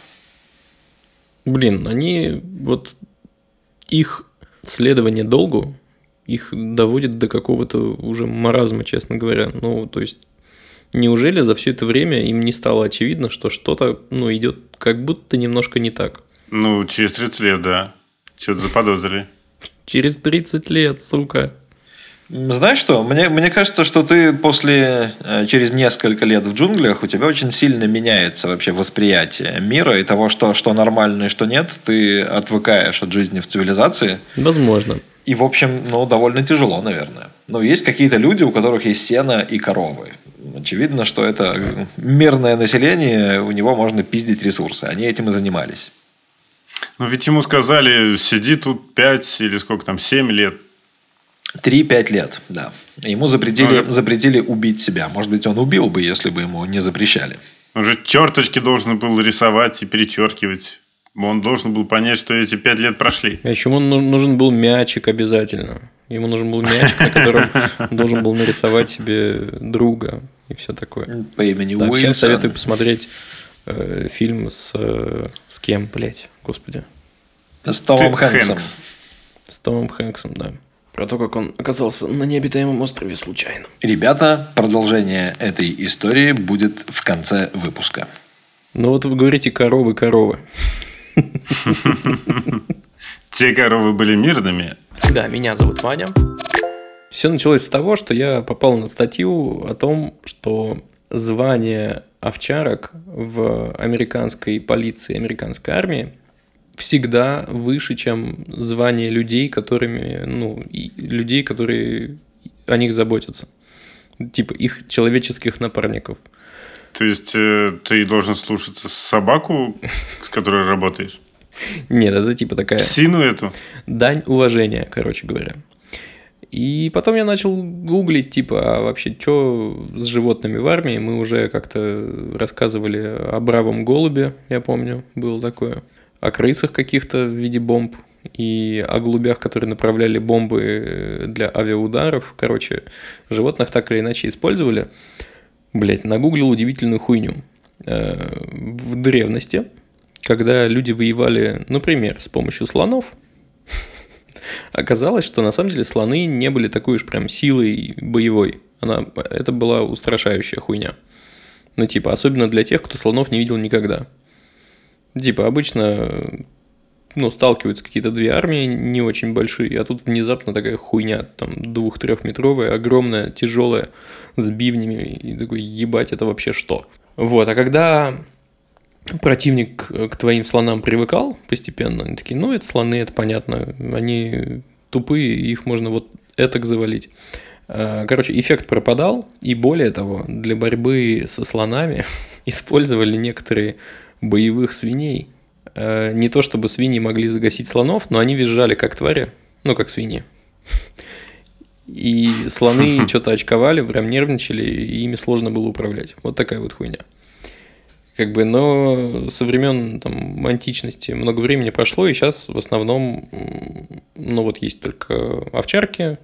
Блин, они вот их следование долгу их доводит до какого-то уже маразма, честно говоря. Ну, то есть, неужели за все это время им не стало очевидно, что что-то ну, идет как будто немножко не так? Ну, через 30 лет, да. Что-то заподозрили. Через 30 лет, сука. Знаешь что, мне, мне кажется, что ты после, э, через несколько лет в джунглях, у тебя очень сильно меняется вообще восприятие мира и того, что, что нормально и что нет. Ты отвыкаешь от жизни в цивилизации. Возможно. И, в общем, ну, довольно тяжело, наверное. Но есть какие-то люди, у которых есть сено и коровы. Очевидно, что это мирное население, у него можно пиздить ресурсы. Они этим и занимались. Ну, ведь ему сказали, сиди тут 5 или сколько там, 7 лет. 3-5 лет, да. Ему запретили, Ну, запретили убить себя. Может быть, он убил бы, если бы ему не запрещали. Он же черточки должен был рисовать и перечеркивать. Он должен был понять, что эти 5 лет прошли. А еще ему ну- нужен был мячик обязательно. Ему нужен был мячик, на котором он должен был нарисовать себе друга и все такое. По имени Так, всем Уилсон. советую посмотреть э, фильм с, э, с кем, блядь, господи. С Томом Хэнксом. Хэнкс. С Томом Хэнксом, да. Про то, как он оказался на необитаемом острове случайно. Ребята, продолжение этой истории будет в конце выпуска. Ну вот вы говорите коровы, коровы. Те коровы были мирными. Да, меня зовут Ваня. Все началось с того, что я попал на статью о том, что звание овчарок в американской полиции, американской армии всегда выше, чем звание людей, которыми, ну, людей, которые о них заботятся. Типа их человеческих напарников. То есть, э, ты должен слушаться собаку, с которой работаешь? Нет, это типа такая... Псину эту? дань уважения, короче говоря. И потом я начал гуглить, типа, а вообще, что с животными в армии? Мы уже как-то рассказывали о бравом голубе, я помню, было такое. О крысах каких-то в виде бомб. И о голубях, которые направляли бомбы э, для авиаударов. Короче, животных так или иначе использовали. Блять, нагуглил удивительную хуйню. Э, В древности, когда люди воевали, например, с помощью слонов, оказалось, что на самом деле слоны не были такой уж прям силой боевой. Она, это была устрашающая хуйня. Ну, типа, особенно для тех, кто слонов не видел никогда. Типа, обычно ну, сталкиваются какие-то две армии не очень большие, а тут внезапно такая хуйня, там, двух-трехметровая, огромная, тяжелая, с бивнями, и такой, ебать, это вообще что? Вот, а когда противник к твоим слонам привыкал постепенно, они такие, ну, это слоны, это понятно, они тупые, их можно вот этак завалить. А, Короче, эффект пропадал, и более того, для борьбы со слонами использовали некоторые боевых свиней. Э, Не то чтобы свиньи могли загасить слонов, но они визжали как твари, ну, как свиньи. И слоны что-то очковали, прям нервничали, и ими сложно было управлять. Вот такая вот хуйня. Как бы, но со времен там, античности много времени прошло, и сейчас в основном, ну вот есть только овчарки,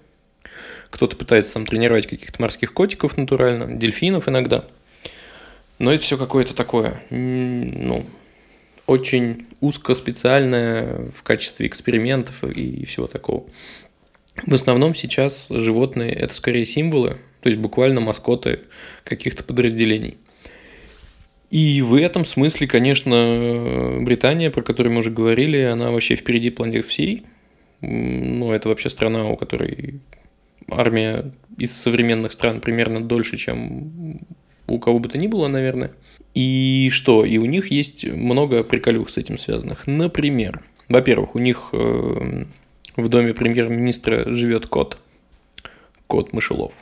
кто-то пытается там тренировать каких-то морских котиков натурально, дельфинов иногда. Но это все какое-то такое, ну, очень узкоспециальное в качестве экспериментов и всего такого. В основном сейчас животные – это скорее символы, то есть буквально маскоты каких-то подразделений. И в этом смысле, конечно, Британия, про которую мы уже говорили, она вообще впереди планеты всей. Ну, это вообще страна, у которой армия из современных стран примерно дольше, чем у кого бы то ни было, наверное. И что? И у них есть много приколюх с этим связанных. Например, во-первых, у них э, в доме премьер-министра живет кот. Кот мышелов.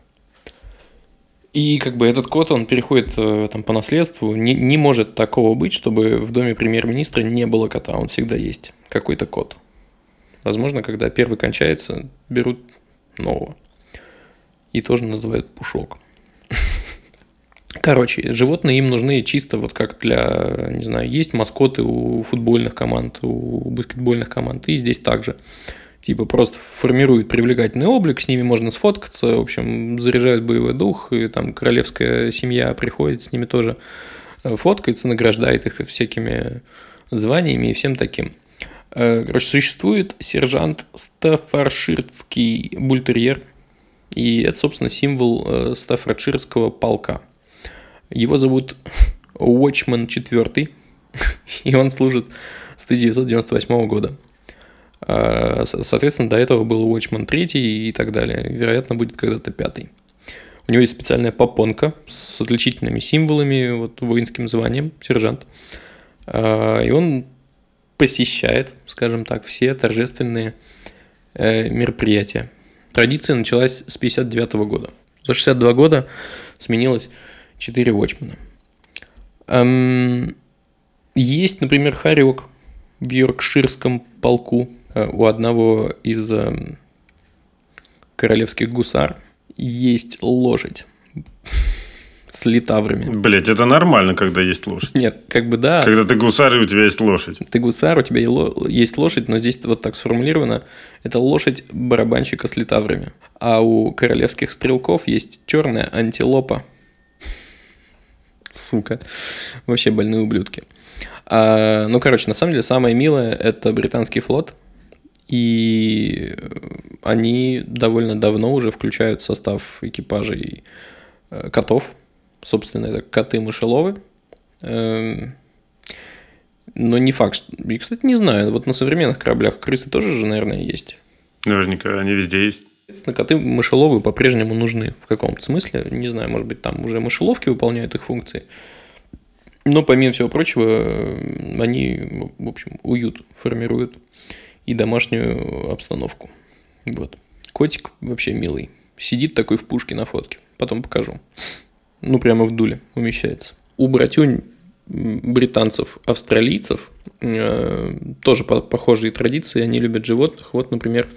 И как бы этот кот, он переходит э, там по наследству. Не, не может такого быть, чтобы в доме премьер-министра не было кота. Он всегда есть какой-то кот. Возможно, когда первый кончается, берут нового. И тоже называют пушок. Короче, животные им нужны чисто вот как для, не знаю, есть маскоты у футбольных команд, у баскетбольных команд, и здесь также. Типа просто формируют привлекательный облик, с ними можно сфоткаться, в общем, заряжают боевой дух, и там королевская семья приходит, с ними тоже э, фоткается, награждает их всякими званиями и всем таким. Э, Короче, существует сержант Стаффорширский бультерьер, и это, собственно, символ э, Стаффордширского полка. Его зовут Watchman IV, и он служит с 1998 года. А, со- Соответственно, до этого был Watchman 3 и так далее. Вероятно, будет когда-то пятый. У него есть специальная попонка с отличительными символами, вот воинским званием, сержант. А, И он посещает, скажем так, все торжественные э, мероприятия. Традиция началась с 59 года. За 62 года сменилось 4 Watchmana. Эм, Есть, например, хорек в Йоркширском полку э, у одного из эм, королевских гусар. Есть лошадь с литаврами. Блять, это нормально, когда есть лошадь. Нет, как бы да, Когда ты гусар, и у тебя есть лошадь. ты гусар, у тебя есть лошадь, но здесь вот так сформулировано. Это лошадь барабанщика с литаврами. А у королевских стрелков есть черная антилопа. Сука. Вообще больные ублюдки. А, ну, короче, на самом деле самое милое – это британский флот. И они довольно давно уже включают в состав экипажей э, котов. Собственно, это коты-мышеловы. Эм, но не факт. что- И, кстати, не знаю. Вот на современных кораблях крысы тоже же, наверное, есть. Наверняка они везде есть. Соответственно, коты мышеловы по-прежнему нужны в каком-то смысле. Не знаю, может быть, там уже мышеловки выполняют их функции. Но, помимо всего прочего, э, они, в общем, уют формируют и домашнюю обстановку. Вот. Котик вообще милый. Сидит такой в пушке на фотке. Потом покажу. Ну, прямо в дуле умещается. У братюнь британцев, австралийцев э, тоже по- похожие традиции. Они любят животных. Вот, например,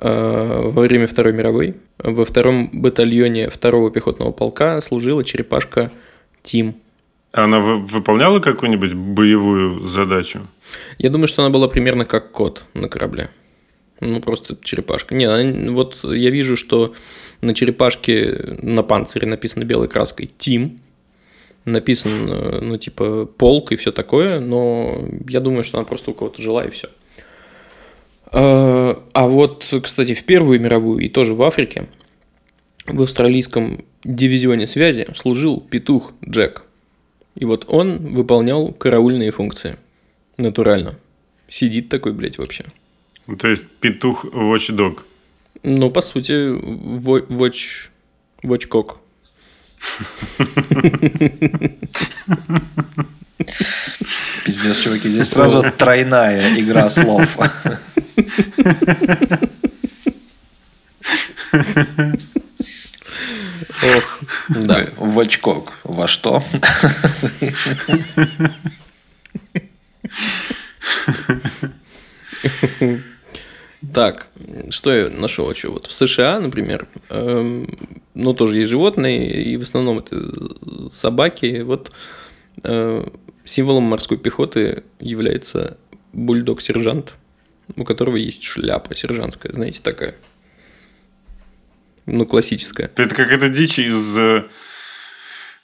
во время Второй мировой во втором батальоне второго пехотного полка служила черепашка Тим. Она вы- выполняла какую-нибудь боевую задачу? Я думаю, что она была примерно как кот на корабле. Ну, просто черепашка. Не, она- вот я вижу, что на черепашке на панцире написано белой краской «Тим», написан, э, ну, типа, полк и все такое, но я думаю, что она просто у кого-то жила и все. А вот, кстати, в Первую мировую и тоже в Африке в австралийском дивизионе связи служил петух Джек. И вот он выполнял караульные функции. Натурально. Сидит такой, блядь, вообще. Ну, То есть петух watchdog. Ну, по сути, во- watch... Watchcock. Пиздец, чуваки, здесь сразу тройная игра слов. Ох, да. В очкок. Во что? Так, что я нашел еще? Вот в США, например, эм, ну, тоже есть животные, и в основном это собаки. Вот э, символом морской пехоты является бульдог-сержант, у которого есть шляпа сержантская, знаете, такая. Ну, классическая. Это какая-то дичь из... э,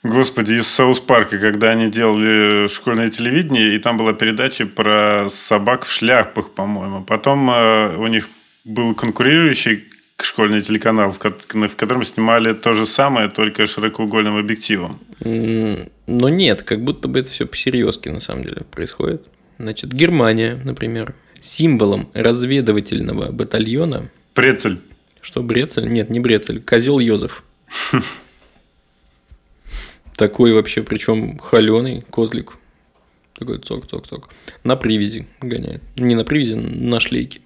Господи, из Саус Парка, когда они делали школьное телевидение, и там была передача про собак в шляпах, по-моему. Потом э, у них был конкурирующий школьный телеканал, в, ко- в котором снимали то же самое, только широкоугольным объективом. Но нет, как будто бы это все по-серьезки на самом деле происходит. Значит, Германия, например, символом разведывательного батальона, Прецель. что Брецель, нет, не Брецель, козел Йозеф. Такой вообще, причем холеный козлик. Такой цок-цок-цок. На привязи гоняет. Не на привязи, на шлейке.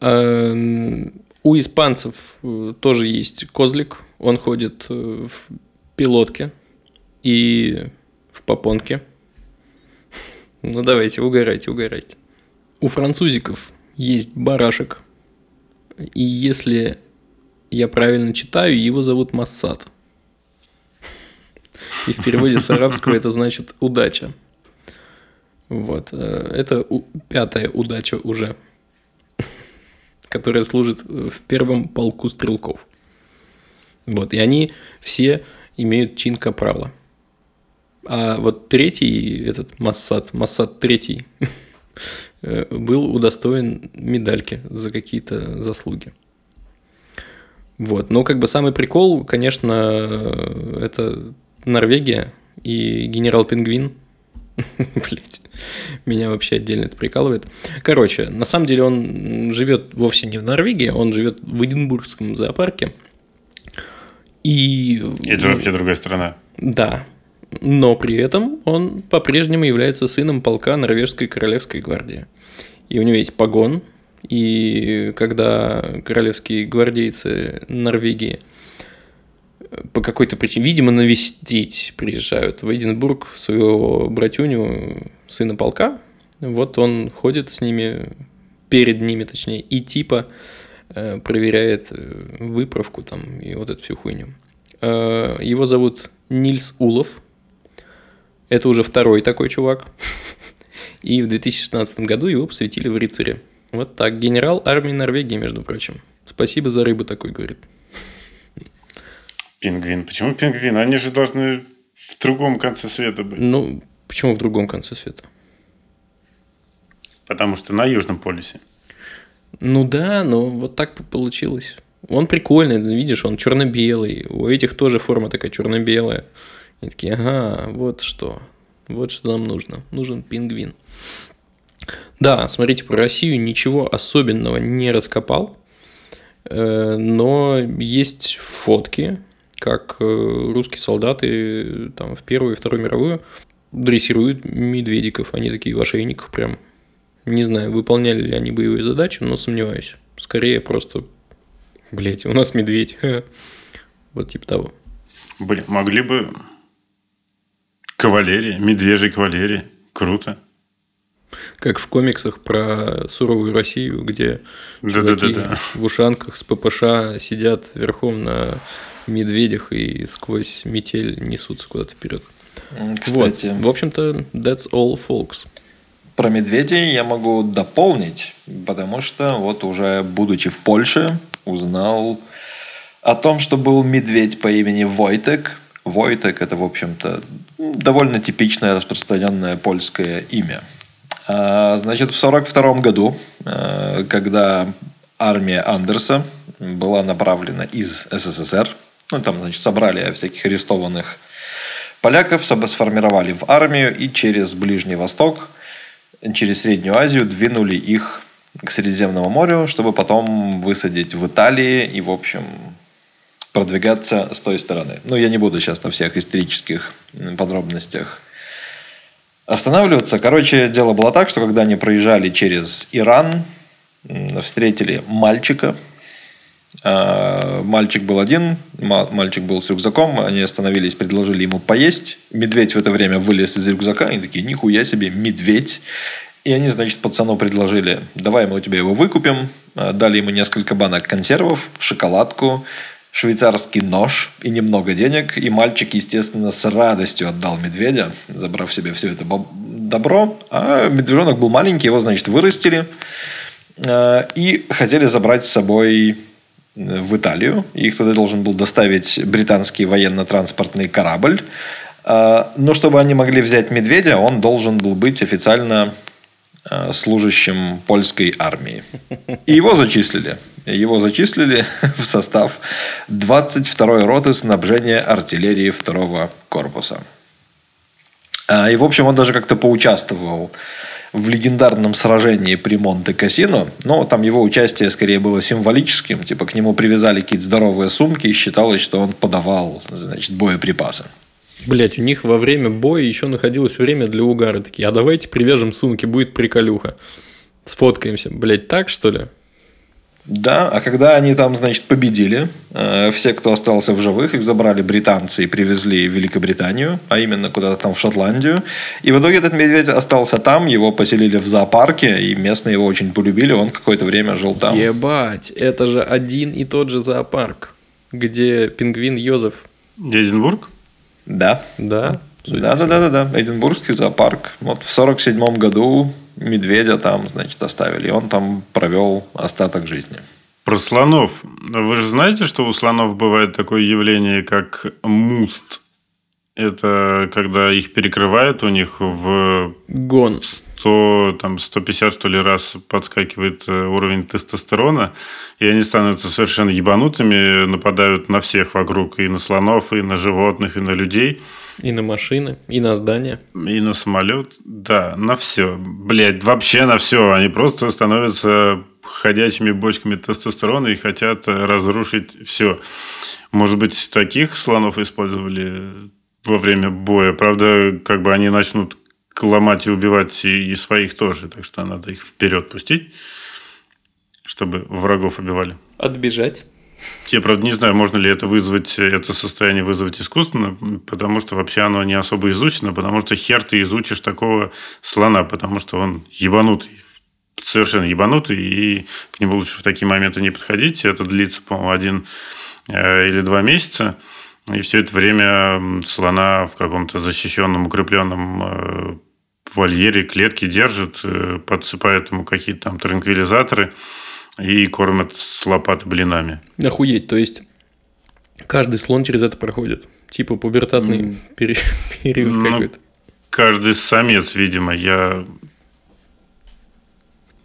Эм, У испанцев э, тоже есть козлик. Он ходит э, в пилотке и в попонке. Ну давайте, угорайте, угорайте. У французиков есть барашек. И если я правильно читаю, его зовут Массад. И в переводе с арабского это значит удача. Вот. э, Это пятая удача уже, которая служит в первом полку стрелков. Вот. И они все имеют чин капрала. А вот третий, этот Массад, Массад третий, был удостоен медальки за какие-то заслуги. Вот. Но как бы самый прикол, конечно, э, это Норвегия и генерал Пингвин, Блять. Меня вообще отдельно это прикалывает. Короче, на самом деле он живет вовсе не в Норвегии, он живет в Эдинбургском зоопарке. И... Это же вообще другая страна. Да. Но при этом он по-прежнему является сыном полка Норвежской Королевской гвардии. И у него есть погон. И когда королевские гвардейцы Норвегии по какой-то причине, видимо, навестить приезжают в Эдинбург своего братюню, сына полка, вот он ходит с ними, перед ними точнее, и типа э, проверяет э, выправку там и вот эту всю хуйню. Э, его зовут Нильс Улов. Это уже второй такой чувак. И в 2016 году его посвятили в рыцаре. Вот так. Генерал армии Норвегии, между прочим. Спасибо за рыбу такой, говорит. Пингвин. Почему пингвин? Они же должны в другом конце света быть. Ну, почему в другом конце света? Потому что на Южном полюсе. Ну да, но вот так получилось. Он прикольный, видишь, он черно-белый. У этих тоже форма такая черно-белая. И такие, ага, вот что. Вот что нам нужно. Нужен пингвин. Да, смотрите, про Россию ничего особенного не раскопал. Э, но есть фотки, как э, русские солдаты там, в Первую и Вторую мировую дрессируют медведиков. Они такие в ошейниках прям. Не знаю, выполняли ли они боевые задачи, но сомневаюсь. Скорее просто, блять, у нас медведь. Вот типа того. Блин, могли бы кавалерия, медвежья кавалерия. Круто. Как в комиксах про суровую Россию, где чуваки Да-да-да. в ушанках с ППШ сидят верхом на медведях и сквозь метель несутся куда-то вперед. Кстати, Вот. В общем-то, that's all, folks. про медведей я могу дополнить, потому что вот уже будучи в Польше, узнал о том, что был медведь по имени Войтек. Войтек – это, в общем-то, довольно типичное распространенное польское имя. А, Значит, в 1942 году, э, когда армия Андерса была направлена из СССР, ну, там, значит, собрали всяких арестованных поляков, сформировали в армию и через Ближний Восток, через Среднюю Азию двинули их к Средиземному морю, чтобы потом высадить в Италии и, в общем, продвигаться с той стороны. Ну, я не буду сейчас на всех исторических подробностях останавливаться. Короче, дело было так, что когда они проезжали через Иран, встретили мальчика. А, Мальчик был один, ма- мальчик был с рюкзаком, они остановились, предложили ему поесть. Медведь в это время вылез из рюкзака, они такие, нихуя себе, медведь. И они, значит, пацану предложили, давай мы у тебя его выкупим. А, Дали ему несколько банок консервов, шоколадку, швейцарский нож и немного денег. И мальчик, естественно, с радостью отдал медведя, забрав себе все это добро. А медвежонок был маленький, его, значит, вырастили. Э, И хотели забрать с собой э, в Италию. Их туда должен был доставить британский военно-транспортный корабль. Э, Но чтобы они могли взять медведя, он должен был быть официально служащим польской армии. И его зачислили. Его зачислили в состав 22-й роты снабжения артиллерии 2 корпуса. А, И, в общем, он даже как-то поучаствовал в легендарном сражении при Монте-Кассино. Но там его участие скорее было символическим. Типа к нему привязали какие-то здоровые сумки и считалось, что он подавал значит, боеприпасы. Блять, у них во время боя еще находилось время для угара. Такие, а давайте привяжем сумки, будет приколюха. Сфоткаемся. Блять, так что ли? Да, а когда они там, значит, победили, э, все, кто остался в живых, их забрали британцы и привезли в Великобританию, а именно куда-то там в Шотландию. И в итоге этот медведь остался там, его поселили в зоопарке, и местные его очень полюбили, он какое-то время жил там. Ебать, это же один и тот же зоопарк, где пингвин Йозеф. Эдинбург? Да. Да? Да, да, да, да, да. Эдинбургский зоопарк. Вот в сорок седьмом году медведя там, значит, оставили. И он там провел остаток жизни. Про слонов. Вы же знаете, что у слонов бывает такое явление, как муст. Это когда их перекрывает, у них в Гон. 100, там, 150, что ли, раз подскакивает э, уровень тестостерона, и они становятся совершенно ебанутыми, нападают на всех вокруг, и на слонов, и на животных, и на людей. И на машины, и на здания. И на самолет. Да, на все. Блять, вообще на все. Они просто становятся ходячими бочками тестостерона и хотят разрушить все. Может быть, таких слонов использовали во время боя. Правда, как бы они начнут ломать и убивать и, и своих тоже. Так что надо их вперед пустить, чтобы врагов убивали. Отбежать. Я, правда, не знаю, можно ли это вызвать, это состояние вызвать искусственно, потому что вообще оно не особо изучено, потому что хер ты изучишь такого слона, потому что он ебанутый, совершенно ебанутый, и к нему лучше в такие моменты не подходить. Это длится, по-моему, один э, или два месяца. И все это время слона в каком-то защищенном, укрепленном э, вольере, клетке держит, э, подсыпает ему какие-то там транквилизаторы и кормят с лопаты блинами. Охуеть, то есть каждый слон через это проходит. Типа пубертатный пере- период Ну, какой-то. Каждый самец, видимо, я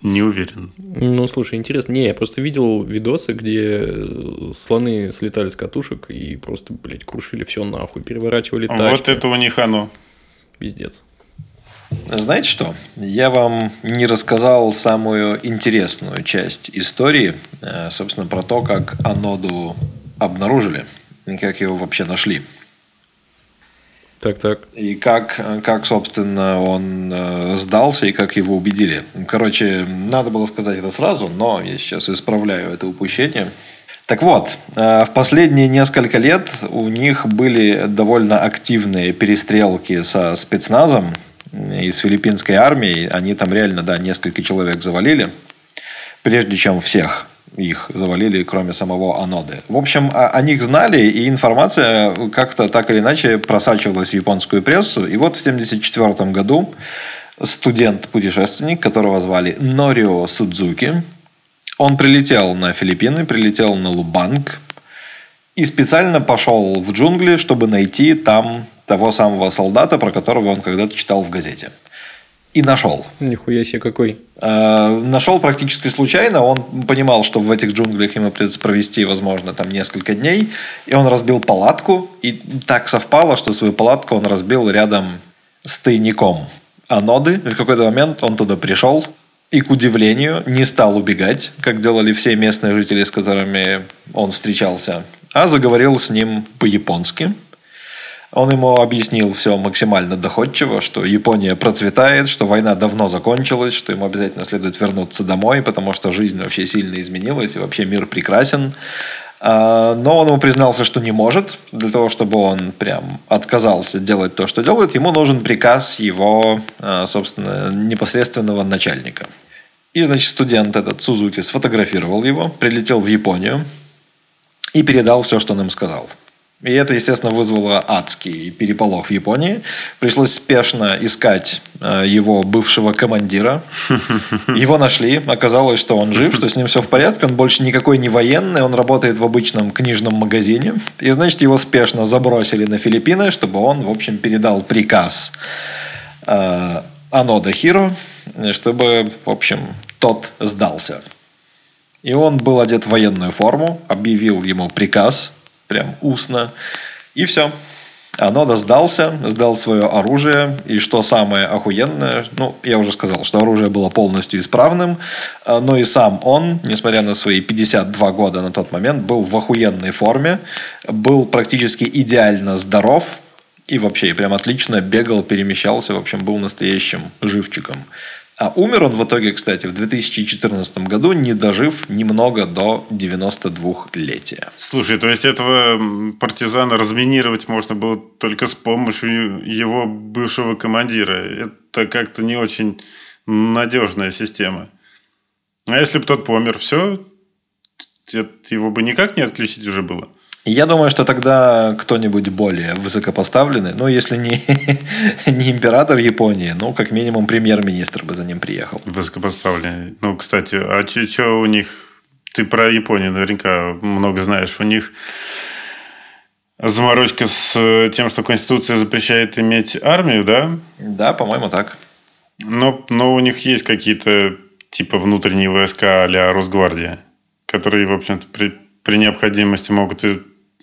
не уверен. Ну, слушай, интересно. Не, я просто видел видосы, где э, слоны слетали с катушек и просто, блядь, крушили все нахуй, переворачивали тачки. Вот это у них оно. Пиздец. Знаете что? Я вам не рассказал самую интересную часть истории, э, собственно, про то, как Аноду обнаружили и как его вообще нашли. Так-так. И как, как, собственно, он э, сдался и как его убедили. Короче, надо было сказать это сразу, но я сейчас исправляю это упущение. Так вот, э, в последние несколько лет у них были довольно активные перестрелки со спецназом и с филиппинской армией. Они там реально, да, несколько человек завалили, прежде чем всех их завалили, кроме самого Аноды. В общем, о них знали, и информация как-то так или иначе просачивалась в японскую прессу. И вот в 1974 году студент-путешественник, которого звали Норио Судзуки, он прилетел на Филиппины, прилетел на Лубанг и специально пошел в джунгли, чтобы найти там того самого солдата, про которого он когда-то читал в газете. И нашел. Нихуя себе какой. Э, Нашел практически случайно. Он понимал, что в этих джунглях ему придется провести, возможно, там несколько дней. И он разбил палатку. И так совпало, что свою палатку он разбил рядом с тайником аноды. И в какой-то момент он туда пришел. И, к удивлению, не стал убегать, как делали все местные жители, с которыми он встречался, а заговорил с ним по-японски. Он ему объяснил все максимально доходчиво, что Япония процветает, что война давно закончилась, что ему обязательно следует вернуться домой, потому что жизнь вообще сильно изменилась, и вообще мир прекрасен. А, Но он ему признался, что не может. Для того, чтобы он прям отказался делать то, что делает, ему нужен приказ его, а, собственно, непосредственного начальника. И, значит, студент этот Сузуки сфотографировал его, прилетел в Японию и передал все, что он им сказал. И это, естественно, вызвало адский переполох в Японии. Пришлось спешно искать э, его бывшего командира. Его нашли. Оказалось, что он жив, что с ним все в порядке. Он больше никакой не военный. Он работает в обычном книжном магазине. И, значит, его спешно забросили на Филиппины, чтобы он, в общем, передал приказ э, Анода Хиро, чтобы, в общем, тот сдался. И он был одет в военную форму, объявил ему приказ, прям устно, и все. Анода сдался, сдал свое оружие, и что самое охуенное, ну, я уже сказал, что оружие было полностью исправным, а, но и сам он, несмотря на свои 52 года на тот момент, был в охуенной форме, был практически идеально здоров, и вообще прям отлично бегал, перемещался, в общем, был настоящим живчиком. А умер он в итоге, кстати, в 2014 году, не дожив немного до 92-летия. Слушай, то есть этого партизана разминировать можно было только с помощью его бывшего командира. Это как-то не очень надежная система. А если бы тот помер, все, его бы никак не отключить уже было. Я думаю, что тогда кто-нибудь более высокопоставленный, ну, если не, не император Японии, ну, как минимум премьер-министр бы за ним приехал. Высокопоставленный. Ну, кстати, а что у них... Ты про Японию наверняка много знаешь. У них заморочка с тем, что Конституция запрещает иметь армию, да? Да, по-моему, так. Но, но у них есть какие-то типа внутренние войска а Росгвардия, которые, в общем-то, при, при необходимости могут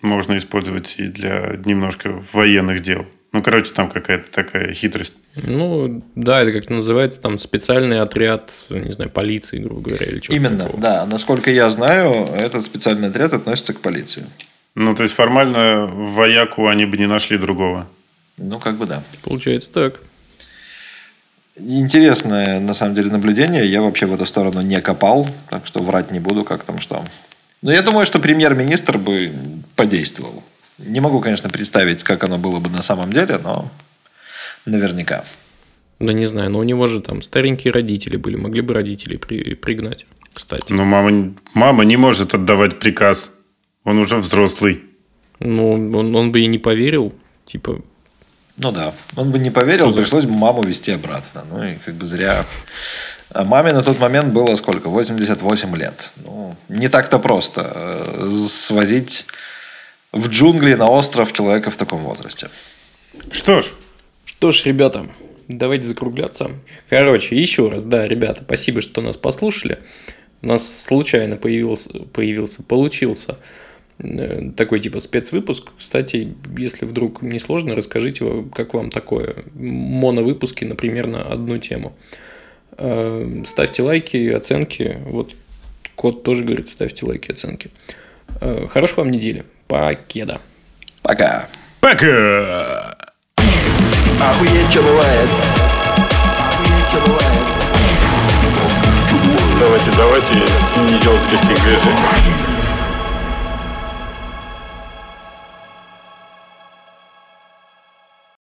можно использовать и для немножко военных дел. Ну, короче, там какая-то такая хитрость. Ну, да, это как-то называется там специальный отряд, не знаю, полиции, грубо говоря, или что-то Именно, такого. да. Насколько я знаю, этот специальный отряд относится к полиции. Ну, то есть формально в вояку они бы не нашли другого. Ну, как бы да. Получается так. Интересное, на самом деле, наблюдение. Я вообще в эту сторону не копал, так что врать не буду, как там что. Но я думаю, что премьер-министр бы подействовал. Не могу, конечно, представить, как оно было бы на самом деле, но наверняка. Да не знаю, но у него же там старенькие родители были, могли бы родителей при- пригнать, кстати. Но мама, мама не может отдавать приказ. Он уже взрослый. Ну, он, он бы и не поверил, типа, Ну да, он бы не поверил, пришлось бы маму вести обратно. Ну и как бы зря. А маме на тот момент было сколько? 88 лет. Ну, не так-то просто э, свозить в джунгли на остров человека в таком возрасте. Что ж, Что ж, ребята, давайте закругляться. Короче, еще раз, да, ребята, спасибо, что нас послушали. У нас случайно появился, появился получился э, такой типа спецвыпуск. Кстати, если вдруг не сложно, расскажите, как вам такое. Моновыпуски, например, на одну тему. Э, Ставьте лайки, оценки. Вот кот тоже говорит, ставьте лайки, оценки. Э, Хорошей вам недели. Покеда. Пока. пока! Охуеть, что бывает. Охуеть, что бывает. Давайте, давайте не делать лишних движений.